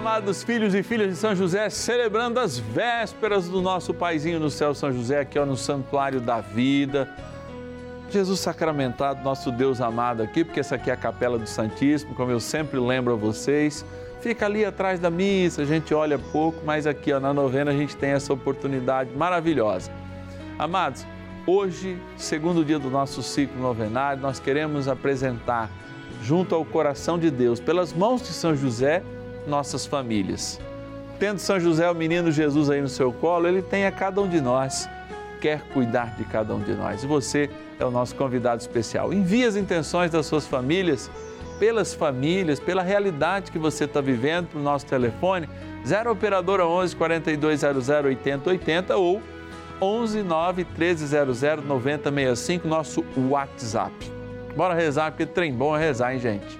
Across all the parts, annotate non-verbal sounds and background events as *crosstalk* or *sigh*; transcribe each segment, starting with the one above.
amados filhos e filhas de São José, celebrando as vésperas do nosso paizinho no céu, São José, aqui ó, no Santuário da Vida. Jesus sacramentado, nosso Deus amado aqui, porque essa aqui é a Capela do Santíssimo, como eu sempre lembro a vocês. Fica ali atrás da missa, a gente olha pouco, mas aqui ó, na novena a gente tem essa oportunidade maravilhosa. Amados, hoje, segundo dia do nosso ciclo novenário, nós queremos apresentar junto ao coração de Deus, pelas mãos de São José, nossas famílias. Tendo São José, o menino Jesus aí no seu colo, ele tem a cada um de nós, quer cuidar de cada um de nós. E você é o nosso convidado especial. Envie as intenções das suas famílias, pelas famílias, pela realidade que você está vivendo, para o nosso telefone, 0 Operadora 11 4200 8080 ou 11 9 1300 9065, nosso WhatsApp. Bora rezar, porque trem bom é rezar, hein, gente?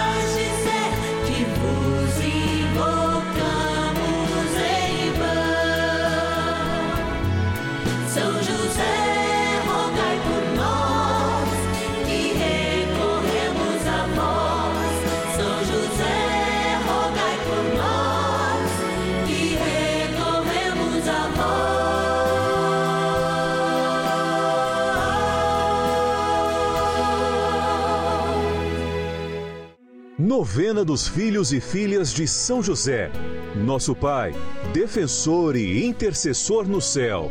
Novena dos Filhos e Filhas de São José. Nosso Pai, defensor e intercessor no céu.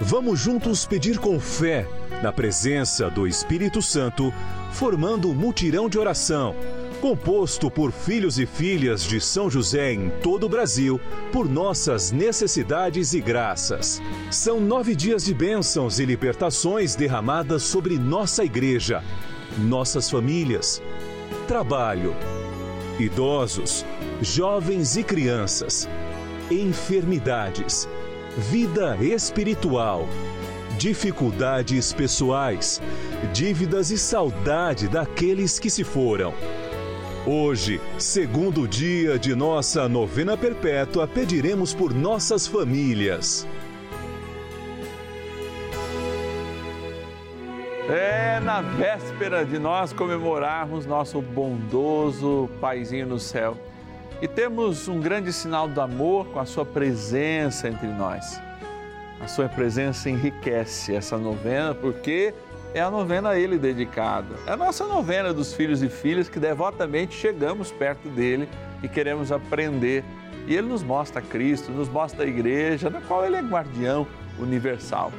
Vamos juntos pedir com fé, na presença do Espírito Santo, formando um mutirão de oração, composto por filhos e filhas de São José em todo o Brasil, por nossas necessidades e graças. São nove dias de bênçãos e libertações derramadas sobre nossa igreja, nossas famílias, trabalho, idosos, jovens e crianças, enfermidades, vida espiritual, dificuldades pessoais, dívidas e saudade daqueles que se foram. Hoje, segundo dia de nossa novena perpétua, pediremos por nossas famílias. É na véspera de nós comemorarmos nosso bondoso Paizinho no céu. E temos um grande sinal do amor com a sua presença entre nós. A sua presença enriquece essa novena porque é a novena a ele dedicada. É a nossa novena dos filhos e filhas que devotamente chegamos perto dele e queremos aprender. E ele nos mostra Cristo, nos mostra a igreja, da qual ele é guardião universal.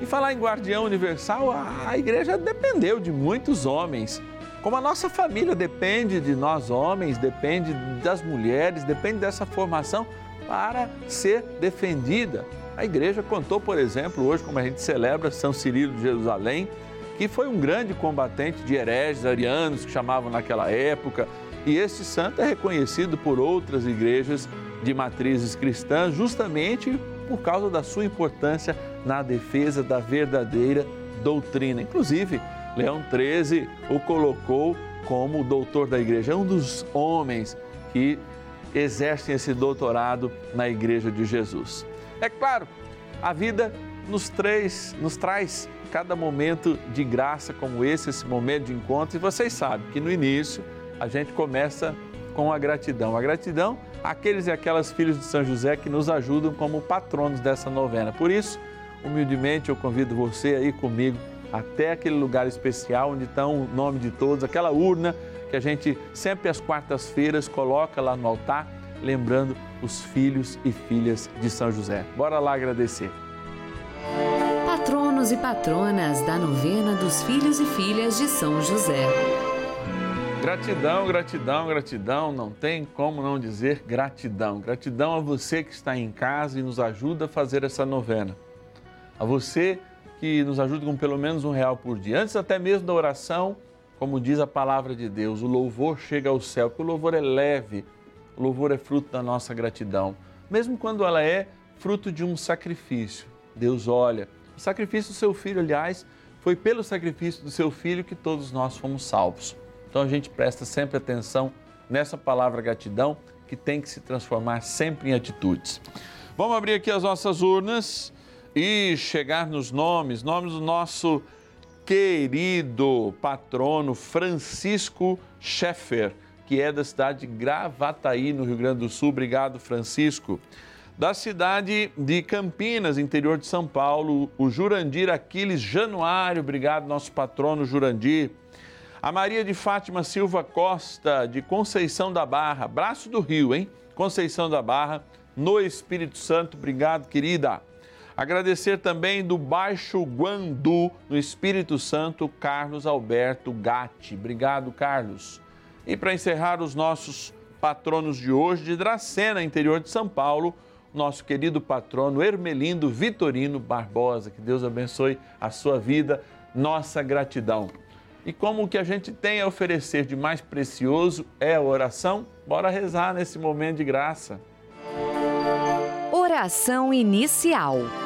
E falar em guardião universal, a igreja dependeu de muitos homens. Como a nossa família depende de nós homens, depende das mulheres, depende dessa formação para ser defendida. A igreja contou, por exemplo, hoje, como a gente celebra São Cirilo de Jerusalém, que foi um grande combatente de hereges arianos que chamavam naquela época. E este santo é reconhecido por outras igrejas de matrizes cristãs, justamente por causa da sua importância na defesa da verdadeira doutrina. Inclusive, Leão XIII o colocou como doutor da igreja, é um dos homens que exercem esse doutorado na igreja de Jesus. É claro, a vida nos, três, nos traz cada momento de graça como esse, esse momento de encontro, e vocês sabem que no início a gente começa com a gratidão. A gratidão àqueles e aquelas filhos de São José que nos ajudam como patronos dessa novena. Por isso, humildemente eu convido você aí comigo até aquele lugar especial onde está o nome de todos, aquela urna que a gente sempre às quartas-feiras coloca lá no altar, lembrando os filhos e filhas de São José. Bora lá agradecer. Patronos e patronas da novena dos filhos e filhas de São José. Gratidão, gratidão, gratidão, não tem como não dizer gratidão. Gratidão a você que está em casa e nos ajuda a fazer essa novena. A você que nos ajuda com pelo menos um real por dia. Antes até mesmo da oração, como diz a palavra de Deus, o louvor chega ao céu, porque o louvor é leve, o louvor é fruto da nossa gratidão. Mesmo quando ela é fruto de um sacrifício, Deus olha. O sacrifício do seu filho, aliás, foi pelo sacrifício do seu filho que todos nós fomos salvos. Então a gente presta sempre atenção nessa palavra gratidão que tem que se transformar sempre em atitudes. Vamos abrir aqui as nossas urnas e chegar nos nomes, nomes do nosso querido patrono Francisco Scheffer, que é da cidade de Gravataí, no Rio Grande do Sul. Obrigado, Francisco. Da cidade de Campinas, interior de São Paulo, o Jurandir Aquiles Januário. Obrigado, nosso patrono Jurandir. A Maria de Fátima Silva Costa, de Conceição da Barra, braço do Rio, hein? Conceição da Barra, no Espírito Santo. Obrigado, querida. Agradecer também do Baixo Guandu, no Espírito Santo, Carlos Alberto Gatti. Obrigado, Carlos. E para encerrar os nossos patronos de hoje, de Dracena, interior de São Paulo, nosso querido patrono Ermelindo Vitorino Barbosa. Que Deus abençoe a sua vida, nossa gratidão. E como o que a gente tem a oferecer de mais precioso é a oração, bora rezar nesse momento de graça. Oração inicial.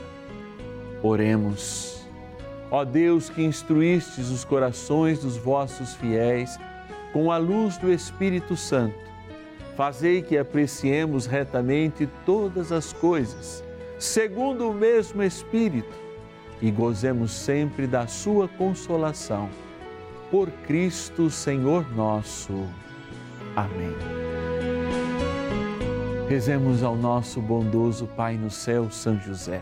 Oremos. Ó Deus que instruístes os corações dos vossos fiéis com a luz do Espírito Santo, fazei que apreciemos retamente todas as coisas, segundo o mesmo Espírito, e gozemos sempre da sua consolação. Por Cristo, Senhor nosso. Amém. Rezemos ao nosso bondoso Pai no céu, São José.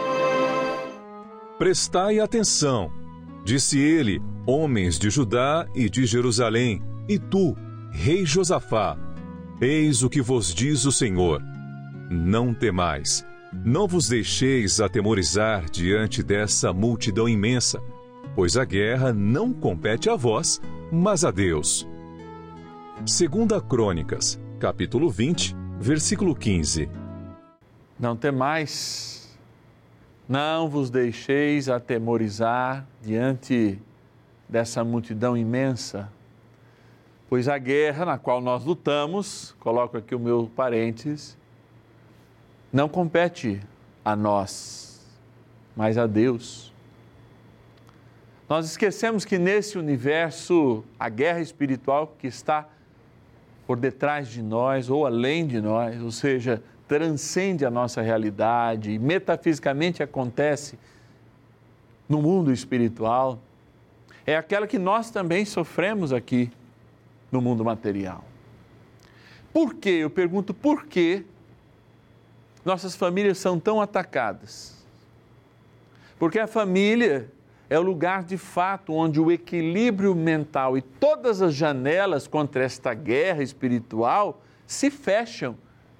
Prestai atenção, disse ele, homens de Judá e de Jerusalém, e tu, rei Josafá, eis o que vos diz o Senhor: Não temais, não vos deixeis atemorizar diante dessa multidão imensa, pois a guerra não compete a vós, mas a Deus. Segunda Crônicas, capítulo 20, versículo 15. Não temais, não vos deixeis atemorizar diante dessa multidão imensa, pois a guerra na qual nós lutamos, coloco aqui o meu parênteses, não compete a nós, mas a Deus. Nós esquecemos que nesse universo, a guerra espiritual que está por detrás de nós ou além de nós, ou seja, transcende a nossa realidade metafisicamente acontece no mundo espiritual, é aquela que nós também sofremos aqui no mundo material. Por quê? Eu pergunto por que nossas famílias são tão atacadas? Porque a família é o lugar de fato onde o equilíbrio mental e todas as janelas contra esta guerra espiritual se fecham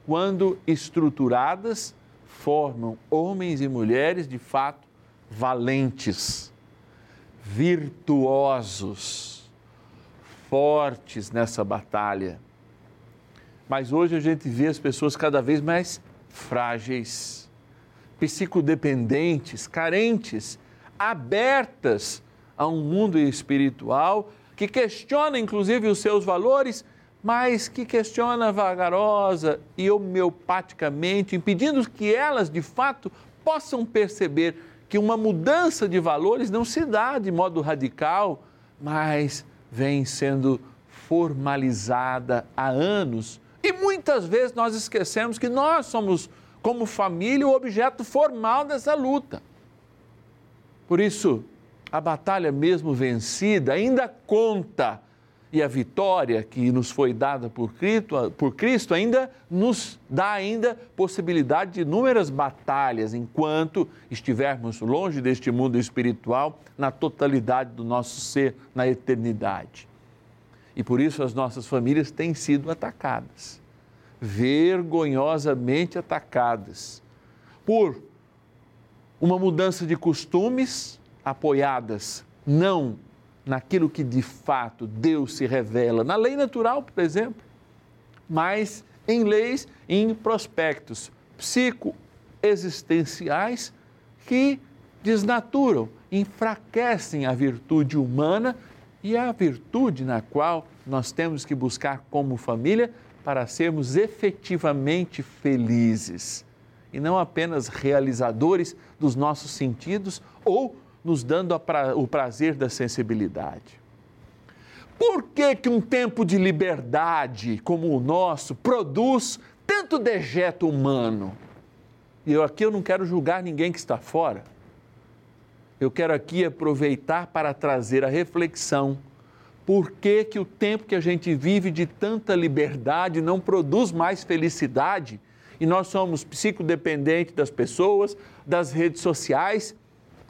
quando estruturadas formam homens e mulheres de fato valentes, virtuosos, fortes nessa batalha. Mas hoje a gente vê as pessoas cada vez mais frágeis, psicodependentes, carentes, abertas a um mundo espiritual que questiona inclusive os seus valores, mas que questiona vagarosa e homeopaticamente, impedindo que elas de fato possam perceber que uma mudança de valores não se dá de modo radical, mas vem sendo formalizada há anos. E muitas vezes nós esquecemos que nós somos, como família, o objeto formal dessa luta. Por isso, a batalha mesmo vencida ainda conta e a vitória que nos foi dada por Cristo, por Cristo ainda nos dá ainda possibilidade de inúmeras batalhas enquanto estivermos longe deste mundo espiritual na totalidade do nosso ser na eternidade. E por isso as nossas famílias têm sido atacadas, vergonhosamente atacadas por uma mudança de costumes apoiadas não naquilo que de fato Deus se revela, na lei natural, por exemplo, mas em leis e em prospectos psicoexistenciais que desnaturam, enfraquecem a virtude humana e a virtude na qual nós temos que buscar como família para sermos efetivamente felizes e não apenas realizadores dos nossos sentidos ou nos dando pra, o prazer da sensibilidade. Por que, que um tempo de liberdade como o nosso produz tanto dejeto humano? E eu aqui eu não quero julgar ninguém que está fora. Eu quero aqui aproveitar para trazer a reflexão. Por que, que o tempo que a gente vive de tanta liberdade não produz mais felicidade? E nós somos psicodependentes das pessoas, das redes sociais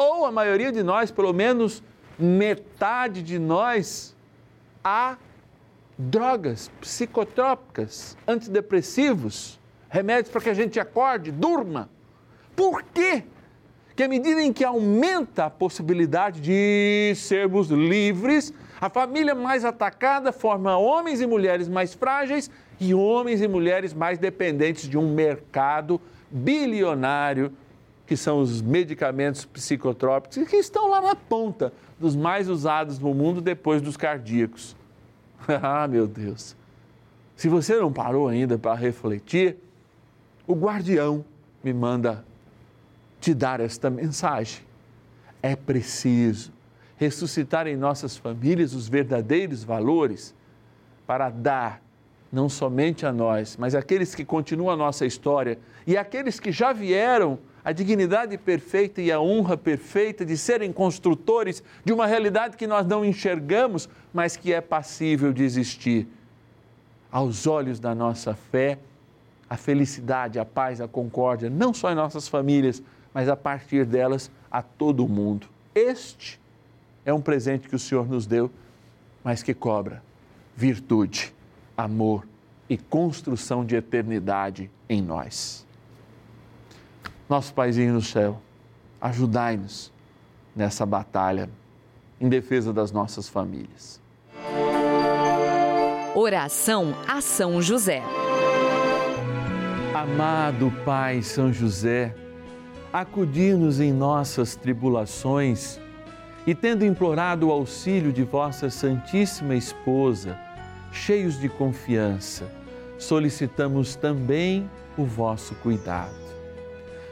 ou a maioria de nós, pelo menos metade de nós, há drogas psicotrópicas, antidepressivos, remédios para que a gente acorde, durma. Por quê? Que à medida em que aumenta a possibilidade de sermos livres, a família mais atacada forma homens e mulheres mais frágeis e homens e mulheres mais dependentes de um mercado bilionário que são os medicamentos psicotrópicos, que estão lá na ponta dos mais usados no mundo depois dos cardíacos. *laughs* ah, meu Deus! Se você não parou ainda para refletir, o guardião me manda te dar esta mensagem. É preciso ressuscitar em nossas famílias os verdadeiros valores para dar não somente a nós, mas aqueles que continuam a nossa história e aqueles que já vieram a dignidade perfeita e a honra perfeita de serem construtores de uma realidade que nós não enxergamos, mas que é passível de existir. Aos olhos da nossa fé, a felicidade, a paz, a concórdia, não só em nossas famílias, mas a partir delas a todo o mundo. Este é um presente que o Senhor nos deu, mas que cobra virtude, amor e construção de eternidade em nós. Nosso Paizinho no céu, ajudai-nos nessa batalha em defesa das nossas famílias. Oração a São José. Amado Pai São José, acudir-nos em nossas tribulações e, tendo implorado o auxílio de vossa Santíssima Esposa, cheios de confiança, solicitamos também o vosso cuidado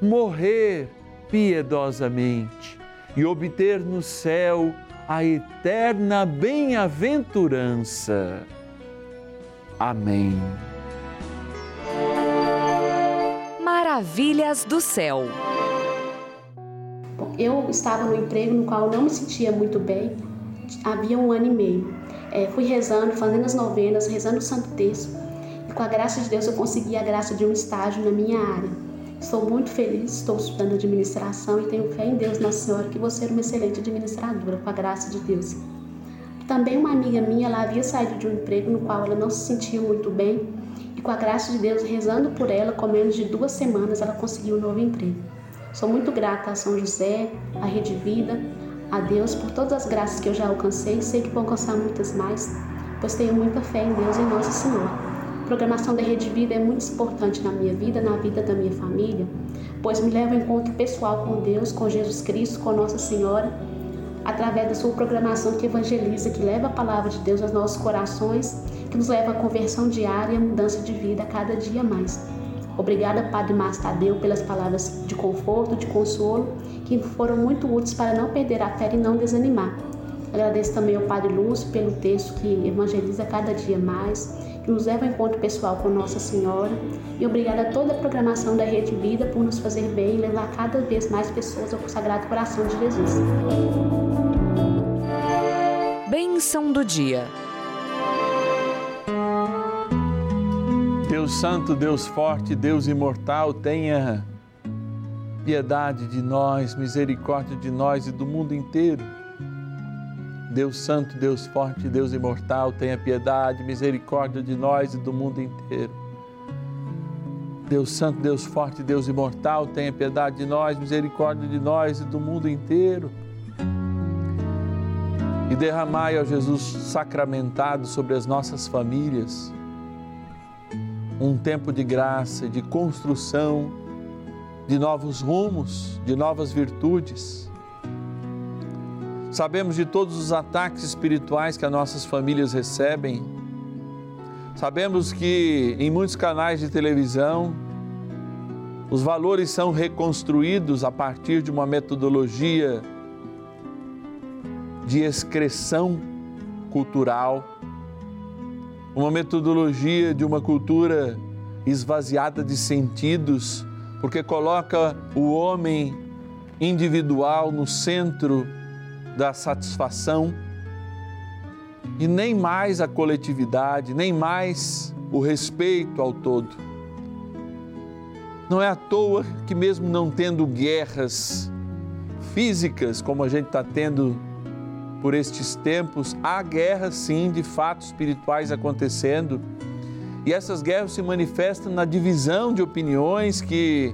morrer piedosamente e obter no céu a eterna bem-aventurança. Amém. Maravilhas do céu. Bom, eu estava no emprego no qual eu não me sentia muito bem, havia um ano e meio. É, fui rezando, fazendo as novenas, rezando o Santo Terço, e com a graça de Deus eu consegui a graça de um estágio na minha área. Estou muito feliz, estou estudando administração e tenho fé em Deus, Nossa Senhora, que vou ser uma excelente administradora, com a graça de Deus. Também uma amiga minha, ela havia saído de um emprego no qual ela não se sentia muito bem e com a graça de Deus, rezando por ela, com menos de duas semanas, ela conseguiu um novo emprego. Sou muito grata a São José, à Rede Vida, a Deus por todas as graças que eu já alcancei e sei que vou alcançar muitas mais, pois tenho muita fé em Deus e em Nossa Senhora. Programação da Rede Vida é muito importante na minha vida, na vida da minha família, pois me leva ao encontro pessoal com Deus, com Jesus Cristo, com Nossa Senhora, através da sua programação que evangeliza, que leva a palavra de Deus aos nossos corações, que nos leva à conversão diária e à mudança de vida a cada dia mais. Obrigada, Padre Márcio Tadeu, pelas palavras de conforto, de consolo, que foram muito úteis para não perder a fé e não desanimar. Agradeço também ao Padre Lúcio pelo texto que evangeliza cada dia mais, nos leva ao encontro pessoal com Nossa Senhora. E obrigada a toda a programação da Rede Vida por nos fazer bem e levar cada vez mais pessoas ao Sagrado Coração de Jesus. Bênção do dia. Deus Santo, Deus Forte, Deus Imortal, tenha piedade de nós, misericórdia de nós e do mundo inteiro. Deus Santo, Deus Forte, Deus Imortal, tenha piedade, misericórdia de nós e do mundo inteiro. Deus Santo, Deus Forte, Deus Imortal, tenha piedade de nós, misericórdia de nós e do mundo inteiro. E derramai, ó Jesus sacramentado, sobre as nossas famílias, um tempo de graça, de construção, de novos rumos, de novas virtudes. Sabemos de todos os ataques espirituais que as nossas famílias recebem. Sabemos que em muitos canais de televisão os valores são reconstruídos a partir de uma metodologia de excreção cultural, uma metodologia de uma cultura esvaziada de sentidos, porque coloca o homem individual no centro da satisfação e nem mais a coletividade, nem mais o respeito ao todo. Não é à toa que, mesmo não tendo guerras físicas como a gente está tendo por estes tempos, há guerras sim de fatos espirituais acontecendo. E essas guerras se manifestam na divisão de opiniões que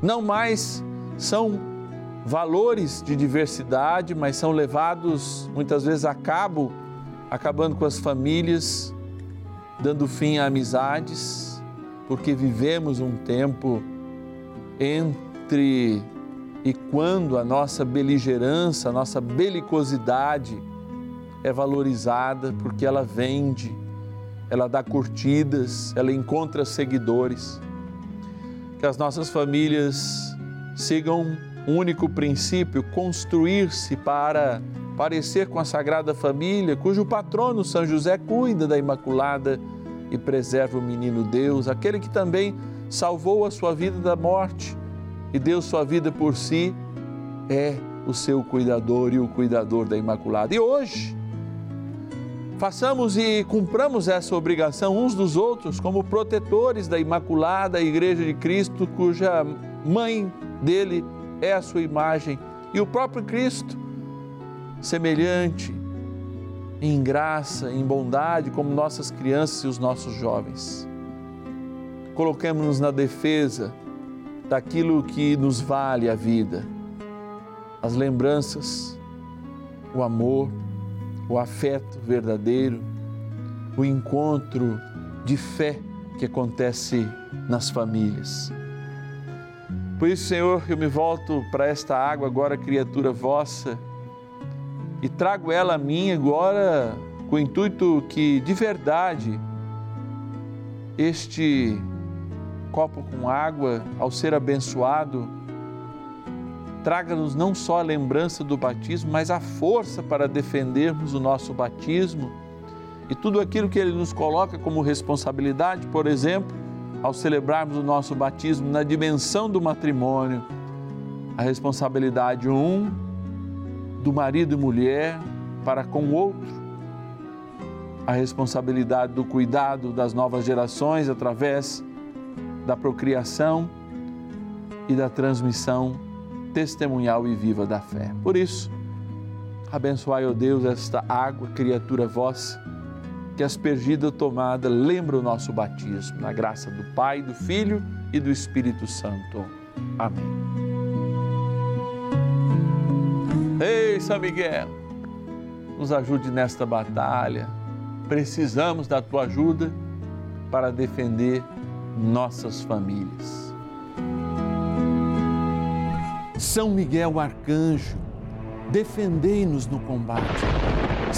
não mais são valores de diversidade, mas são levados muitas vezes a cabo, acabando com as famílias, dando fim a amizades, porque vivemos um tempo entre e quando a nossa beligerância, a nossa belicosidade é valorizada porque ela vende, ela dá curtidas, ela encontra seguidores. Que as nossas famílias sigam único princípio, construir-se para parecer com a Sagrada Família, cujo patrono São José cuida da Imaculada e preserva o menino Deus, aquele que também salvou a sua vida da morte e deu sua vida por si, é o seu cuidador e o cuidador da Imaculada. E hoje, façamos e cumpramos essa obrigação uns dos outros como protetores da Imaculada Igreja de Cristo, cuja mãe dele é a sua imagem, e o próprio Cristo, semelhante em graça, em bondade, como nossas crianças e os nossos jovens. Coloquemos-nos na defesa daquilo que nos vale a vida, as lembranças, o amor, o afeto verdadeiro, o encontro de fé que acontece nas famílias. Por isso, Senhor, eu me volto para esta água agora, criatura vossa, e trago ela a mim agora com o intuito que, de verdade, este copo com água, ao ser abençoado, traga-nos não só a lembrança do batismo, mas a força para defendermos o nosso batismo e tudo aquilo que ele nos coloca como responsabilidade, por exemplo, ao celebrarmos o nosso batismo na dimensão do matrimônio, a responsabilidade um do marido e mulher para com o outro, a responsabilidade do cuidado das novas gerações através da procriação e da transmissão testemunhal e viva da fé. Por isso, abençoai, ó Deus, esta água, criatura vossa, que aspergida tomada lembra o nosso batismo, na graça do Pai, do Filho e do Espírito Santo. Amém. Ei, São Miguel, nos ajude nesta batalha. Precisamos da tua ajuda para defender nossas famílias. São Miguel Arcanjo, defendei-nos no combate.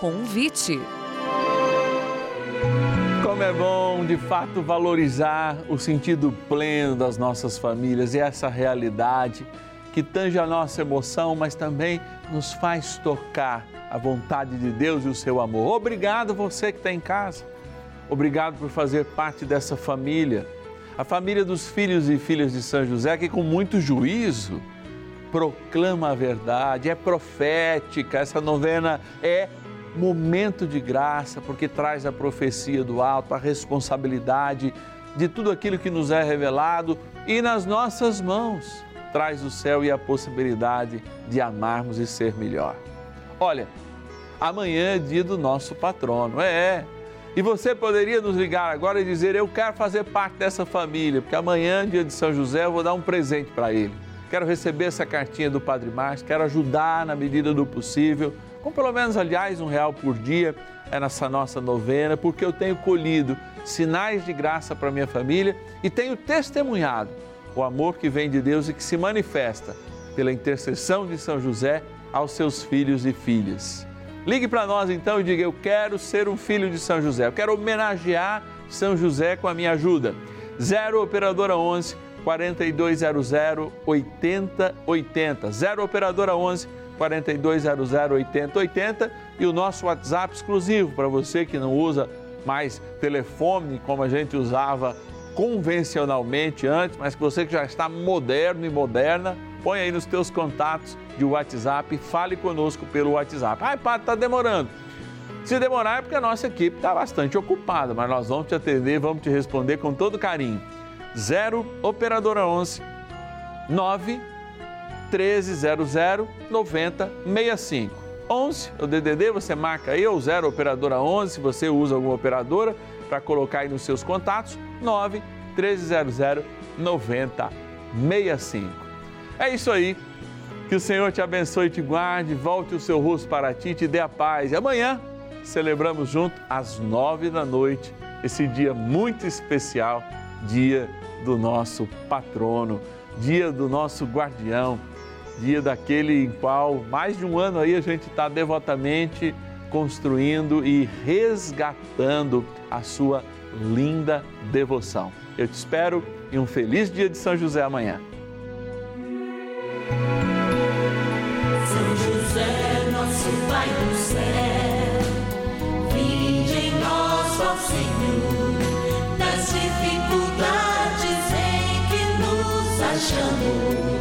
Convite. Como é bom, de fato, valorizar o sentido pleno das nossas famílias e essa realidade que tange a nossa emoção, mas também nos faz tocar a vontade de Deus e o seu amor. Obrigado você que está em casa. Obrigado por fazer parte dessa família, a família dos filhos e filhas de São José, que com muito juízo proclama a verdade, é profética. Essa novena é momento de graça, porque traz a profecia do alto, a responsabilidade de tudo aquilo que nos é revelado e nas nossas mãos traz o céu e a possibilidade de amarmos e ser melhor. Olha, amanhã é dia do nosso patrono, é. E você poderia nos ligar agora e dizer: Eu quero fazer parte dessa família, porque amanhã, dia de São José, eu vou dar um presente para ele. Quero receber essa cartinha do Padre Márcio, quero ajudar na medida do possível, com pelo menos, aliás, um real por dia é nessa nossa novena, porque eu tenho colhido sinais de graça para minha família e tenho testemunhado o amor que vem de Deus e que se manifesta pela intercessão de São José aos seus filhos e filhas. Ligue para nós então e diga: Eu quero ser um filho de São José, eu quero homenagear São José com a minha ajuda. 0 Operadora 11 4200 8080. 0 Operadora 11 4200 8080 e o nosso WhatsApp exclusivo para você que não usa mais telefone como a gente usava convencionalmente antes, mas que você que já está moderno e moderna, põe aí nos teus contatos de WhatsApp e fale conosco pelo WhatsApp. Ai, padre, está demorando. Se demorar é porque a nossa equipe está bastante ocupada, mas nós vamos te atender, vamos te responder com todo carinho. 0 Operadora 11 9 1300 9065. 11 o DDD, você marca aí, ou 0 Operadora 11, se você usa alguma operadora, para colocar aí nos seus contatos, 9 1300 9065. É isso aí. Que o Senhor te abençoe e te guarde, volte o seu rosto para ti, te dê a paz. E amanhã celebramos junto às nove da noite esse dia muito especial, dia do nosso patrono, dia do nosso guardião, dia daquele em qual mais de um ano aí a gente está devotamente construindo e resgatando a sua linda devoção. Eu te espero e um feliz dia de São José amanhã. São José, nosso Pai do céu, vinde em nós, ó Senhor, dificuldades em que nos achamos.